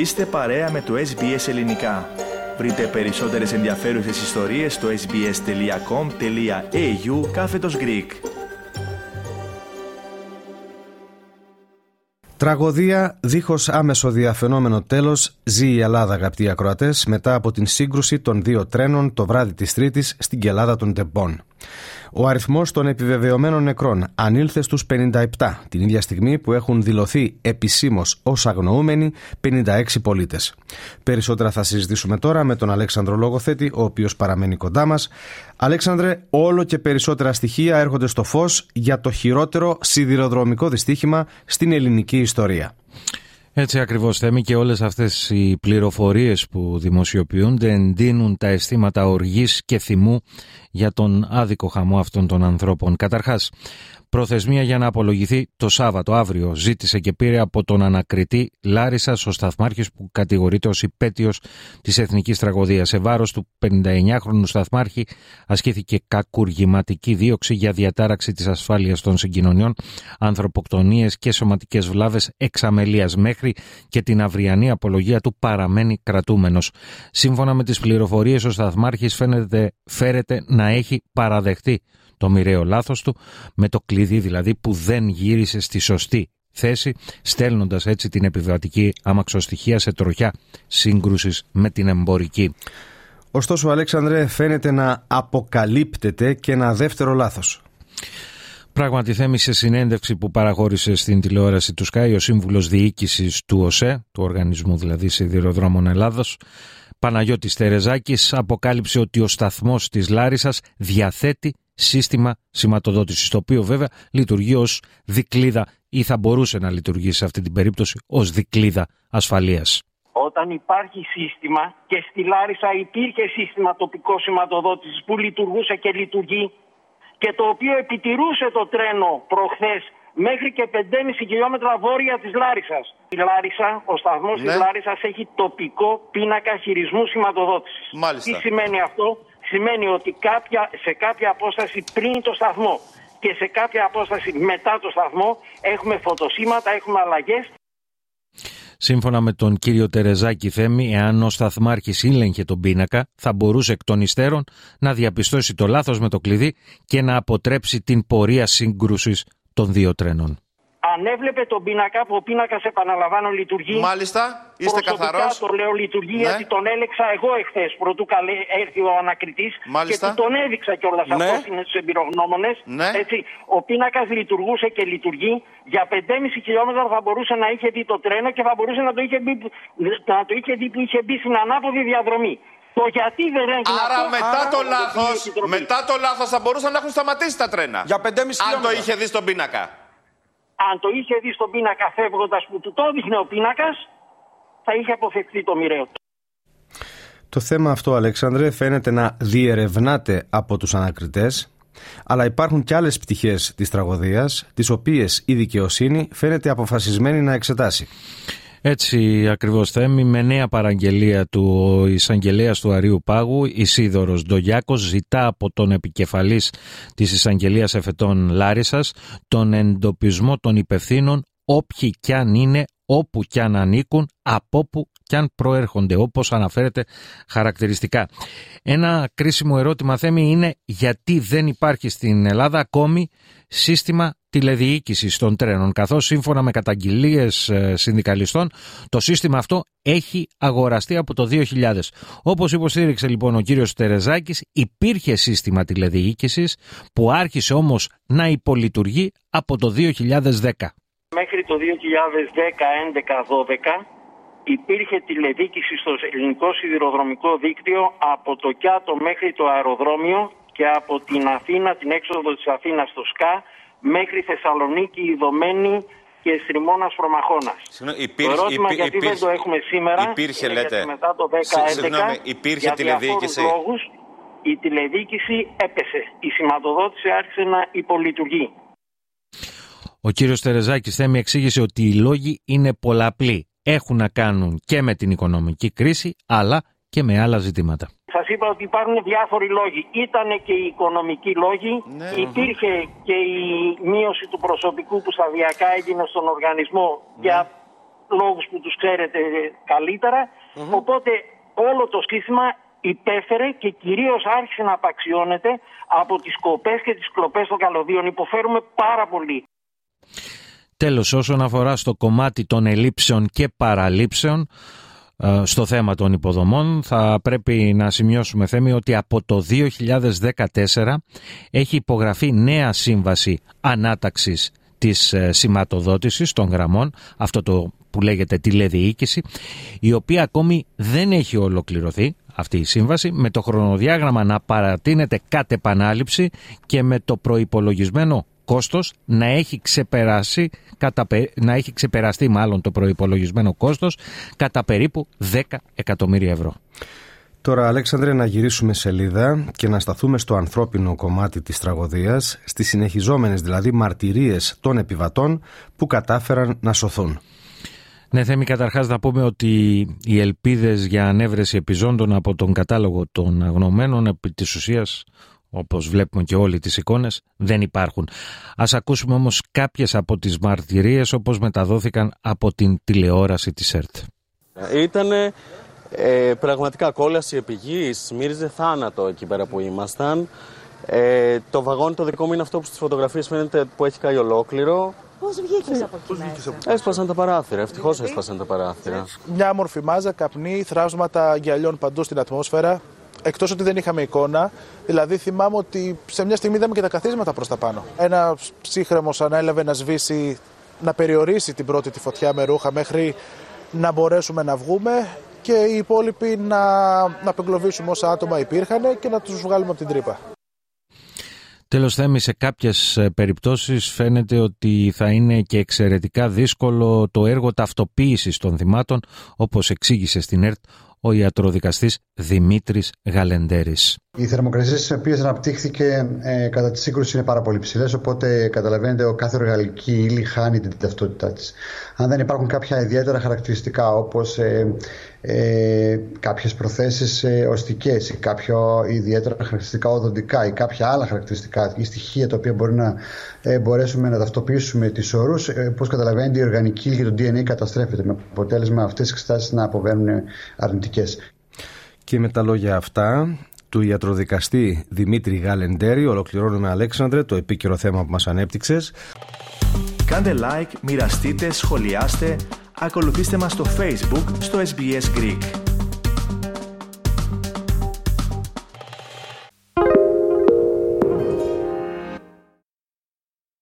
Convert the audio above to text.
Είστε παρέα με το SBS Ελληνικά. Βρείτε περισσότερες ενδιαφέρουσες ιστορίες στο sbs.com.au κάθετος Greek. Τραγωδία δίχως άμεσο διαφαινόμενο τέλος ζει η Ελλάδα αγαπητοί ακροατές μετά από την σύγκρουση των δύο τρένων το βράδυ της Τρίτης στην Κελάδα των Τεμπών. Ο αριθμός των επιβεβαιωμένων νεκρών ανήλθε στους 57, την ίδια στιγμή που έχουν δηλωθεί επισήμως ως αγνοούμενοι 56 πολίτες. Περισσότερα θα συζητήσουμε τώρα με τον Αλέξανδρο Λογοθέτη, ο οποίος παραμένει κοντά μας. Αλέξανδρε, όλο και περισσότερα στοιχεία έρχονται στο φως για το χειρότερο σιδηροδρομικό δυστύχημα στην ελληνική ιστορία. Έτσι ακριβώς θέμη και όλες αυτές οι πληροφορίες που δημοσιοποιούνται εντείνουν τα αισθήματα οργής και θυμού για τον άδικο χαμό αυτών των ανθρώπων. Καταρχάς, Προθεσμία για να απολογηθεί το Σάββατο αύριο ζήτησε και πήρε από τον ανακριτή Λάρισα ο Σταθμάρχης που κατηγορείται ως υπέτειος της εθνικής τραγωδίας. Σε βάρος του 59χρονου Σταθμάρχη ασκήθηκε κακουργηματική δίωξη για διατάραξη της ασφάλειας των συγκοινωνιών, ανθρωποκτονίες και σωματικές βλάβες εξαμελίας μέχρι και την αυριανή απολογία του παραμένει κρατούμενος. Σύμφωνα με τις πληροφορίες, ο Σταθμάρχης φέρεται να έχει παραδεχτεί το μοιραίο λάθος του, με το κλειδί δηλαδή που δεν γύρισε στη σωστή θέση, στέλνοντας έτσι την επιβατική αμαξοστοιχεία σε τροχιά σύγκρουσης με την εμπορική. Ωστόσο, Αλέξανδρε, φαίνεται να αποκαλύπτεται και ένα δεύτερο λάθος. Πράγματι, θέμη σε συνέντευξη που παραχώρησε στην τηλεόραση του ΣΚΑΙ ο σύμβουλος διοίκησης του ΟΣΕ, του Οργανισμού δηλαδή Σιδηροδρόμων Ελλάδος, Παναγιώτης Τερεζάκης, αποκάλυψε ότι ο σταθμός της Λάρισας διαθέτει σύστημα σηματοδότησης, το οποίο βέβαια λειτουργεί ως δικλίδα ή θα μπορούσε να λειτουργήσει σε αυτή την περίπτωση ως δικλίδα ασφαλείας. Όταν υπάρχει σύστημα και στη Λάρισα υπήρχε σύστημα τοπικό σηματοδότησης που λειτουργούσε και λειτουργεί και το οποίο επιτηρούσε το τρένο προχθές μέχρι και 5,5 χιλιόμετρα βόρεια της Λάρισας. Η Λάρισα, ο σταθμός ναι. της Λάρισας έχει τοπικό πίνακα χειρισμού σηματοδότησης. Μάλιστα. Τι σημαίνει αυτό; σημαίνει ότι κάποια, σε κάποια απόσταση πριν το σταθμό και σε κάποια απόσταση μετά το σταθμό έχουμε φωτοσύματα, έχουμε αλλαγές. Σύμφωνα με τον κύριο Τερεζάκη Θέμη, εάν ο σταθμάρχης ήλεγχε τον πίνακα, θα μπορούσε εκ των υστέρων να διαπιστώσει το λάθος με το κλειδί και να αποτρέψει την πορεία σύγκρουσης των δύο τρένων αν έβλεπε τον πίνακα, που ο πίνακας, επαναλαμβάνω, λειτουργεί. Μάλιστα, είστε καθαρός. το λέω λειτουργεί, ναι. γιατί τον έλεξα εγώ εχθές πρωτού καλέ, έρθει ο ανακριτής. Και του τον έδειξα κιόλας ναι. αυτός στους εμπειρογνώμονες. Ναι. ο πίνακας λειτουργούσε και λειτουργεί. Για 5,5 χιλιόμετρα θα μπορούσε να είχε δει το τρένο και θα μπορούσε να το είχε, δει, να το είχε δει που είχε μπει στην ανάποδη διαδρομή. Το γιατί δεν έγινε Άρα αυτό, μετά το λάθος, μετά το λάθος θα μπορούσαν να έχουν σταματήσει τα τρένα. Για 5,5 χιλιόμετρα. Αν το είχε δει στον πίνακα αν το είχε δει στον πίνακα φεύγοντας που του το έδειχνε ο πίνακας, θα είχε αποφευχθεί το μοιραίο. Το θέμα αυτό, Αλέξανδρε, φαίνεται να διερευνάται από τους ανακριτές, αλλά υπάρχουν και άλλες πτυχές της τραγωδίας, τις οποίες η δικαιοσύνη φαίνεται αποφασισμένη να εξετάσει. Έτσι ακριβώς θέμη με νέα παραγγελία του εισαγγελέας του Αρίου Πάγου Ισίδωρος Ντογιάκος ζητά από τον επικεφαλής της εισαγγελίας εφετών Λάρισας τον εντοπισμό των υπευθύνων όποιοι κι αν είναι όπου κι αν ανήκουν, από όπου κι αν προέρχονται, όπως αναφέρεται χαρακτηριστικά. Ένα κρίσιμο ερώτημα θέμη είναι γιατί δεν υπάρχει στην Ελλάδα ακόμη σύστημα τηλεδιοίκησης των τρένων, καθώς σύμφωνα με καταγγελίες ε, συνδικαλιστών το σύστημα αυτό έχει αγοραστεί από το 2000. Όπως υποστήριξε λοιπόν ο κύριος Τερεζάκης, υπήρχε σύστημα τηλεδιοίκησης που άρχισε όμως να υπολειτουργεί από το 2010. Μέχρι το 2010, 11, 12 υπήρχε τηλεδίκηση στο ελληνικό σιδηροδρομικό δίκτυο από το Κιάτο μέχρι το αεροδρόμιο και από την Αθήνα, την έξοδο της Αθήνας στο ΣΚΑ μέχρι Θεσσαλονίκη, Ιδωμένη και Στριμώνας Προμαχώνας. Υπήρχε, το ερώτημα γιατί δεν το έχουμε σήμερα υπήρχε, λέτε, μετά το 10-11 υπήρχε για τηλεδιοίκηση. λόγους η τηλεδιοίκηση έπεσε. Η σηματοδότηση άρχισε να υπολειτουργεί. Ο κύριος Τερεζάκης θέμη εξήγησε ότι οι λόγοι είναι πολλαπλοί. Έχουν να κάνουν και με την οικονομική κρίση, αλλά και με άλλα ζητήματα. Σας είπα ότι υπάρχουν διάφοροι λόγοι. Ήταν και οι οικονομικοί λόγοι. Ναι. Υπήρχε και η μείωση του προσωπικού που σταδιακά έγινε στον οργανισμό ναι. για λόγους που τους ξέρετε Οπότε όλο το σύστημα υπέφερε και κυρίως άρχισε να απαξιώνεται από τις κοπές και τις κλοπές των καλωδίων. Υποφέρουμε πάρα πολύ. Τέλος, όσον αφορά στο κομμάτι των ελλείψεων και παραλήψεων, ε, στο θέμα των υποδομών θα πρέπει να σημειώσουμε θέμη ότι από το 2014 έχει υπογραφεί νέα σύμβαση ανάταξης της ε, σηματοδότησης των γραμμών, αυτό το που λέγεται τηλεδιοίκηση, η οποία ακόμη δεν έχει ολοκληρωθεί αυτή η σύμβαση, με το χρονοδιάγραμμα να παρατείνεται κατ' επανάληψη και με το προϋπολογισμένο κόστος να έχει, ξεπεράσει, να έχει ξεπεραστεί μάλλον το προϋπολογισμένο κόστος κατά περίπου 10 εκατομμύρια ευρώ. Τώρα, Αλέξανδρε, να γυρίσουμε σελίδα και να σταθούμε στο ανθρώπινο κομμάτι της τραγωδίας, στις συνεχιζόμενες δηλαδή μαρτυρίες των επιβατών που κατάφεραν να σωθούν. Ναι, Θέμη, καταρχάς να πούμε ότι οι ελπίδες για ανέβρεση επιζώντων από τον κατάλογο των αγνωμένων επί της ουσίας, όπως βλέπουμε και όλοι τις εικόνες, δεν υπάρχουν. Ας ακούσουμε όμως κάποιες από τις μαρτυρίες όπως μεταδόθηκαν από την τηλεόραση της ΕΡΤ. Ήτανε ε, πραγματικά κόλαση επιγής, μύριζε θάνατο εκεί πέρα που ήμασταν. Ε, το βαγόνι το δικό μου είναι αυτό που στις φωτογραφίες φαίνεται που έχει καεί ολόκληρο. Πώς βγήκες από εκεί μέσα; Έσπασαν τα παράθυρα. Ευτυχώς έσπασαν τα παράθυρα. Μια μορφή μάζα, καπνί, θράψματα γυαλιών παντού στην ατμόσφαιρα. Εκτός ότι δεν είχαμε εικόνα, δηλαδή θυμάμαι ότι σε μια στιγμή είδαμε και τα καθίσματα προς τα πάνω. Ένα ψύχρεμο ανέλαβε να σβήσει, να περιορίσει την πρώτη τη φωτιά με ρούχα μέχρι να μπορέσουμε να βγούμε και οι υπόλοιποι να, να απεγκλωβίσουμε όσα άτομα υπήρχαν και να τους βγάλουμε από την τρύπα. Τέλος Θέμη, σε κάποιες ε, περιπτώσεις φαίνεται ότι θα είναι και εξαιρετικά δύσκολο το έργο ταυτοποίησης των θυμάτων, όπως εξήγησε στην ΕΡΤ ο ιατροδικαστής Δημήτρης Γαλεντέρης. Οι θερμοκρασίες στις οποίες αναπτύχθηκε ε, κατά τη σύγκρουση είναι πάρα πολύ ψηλές, οπότε καταλαβαίνετε ο κάθε οργανική ύλη χάνει την ταυτότητά της. Αν δεν υπάρχουν κάποια ιδιαίτερα χαρακτηριστικά όπως ε, ε, κάποιες προθέσεις ε, οστικές ή κάποια ιδιαίτερα χαρακτηριστικά οδοντικά ή κάποια άλλα χαρακτηριστικά ή στοιχεία τα οποία μπορεί να ε, μπορέσουμε να ταυτοποιήσουμε τις όρους ε, πώς καταλαβαίνετε η οργανική ύλη και το DNA καταστρέφεται με αποτέλεσμα αυτές τις εξετάσεις να αποβαίνουν αρνητικές. Και με τα λόγια αυτά του ιατροδικαστή Δημήτρη Γαλεντέρη ολοκληρώνουμε Αλέξανδρε το επίκαιρο θέμα που μας ανέπτυξες. Κάντε like, μοιραστείτε, σχολιάστε, ακολουθήστε μας στο Facebook στο SBS Greek.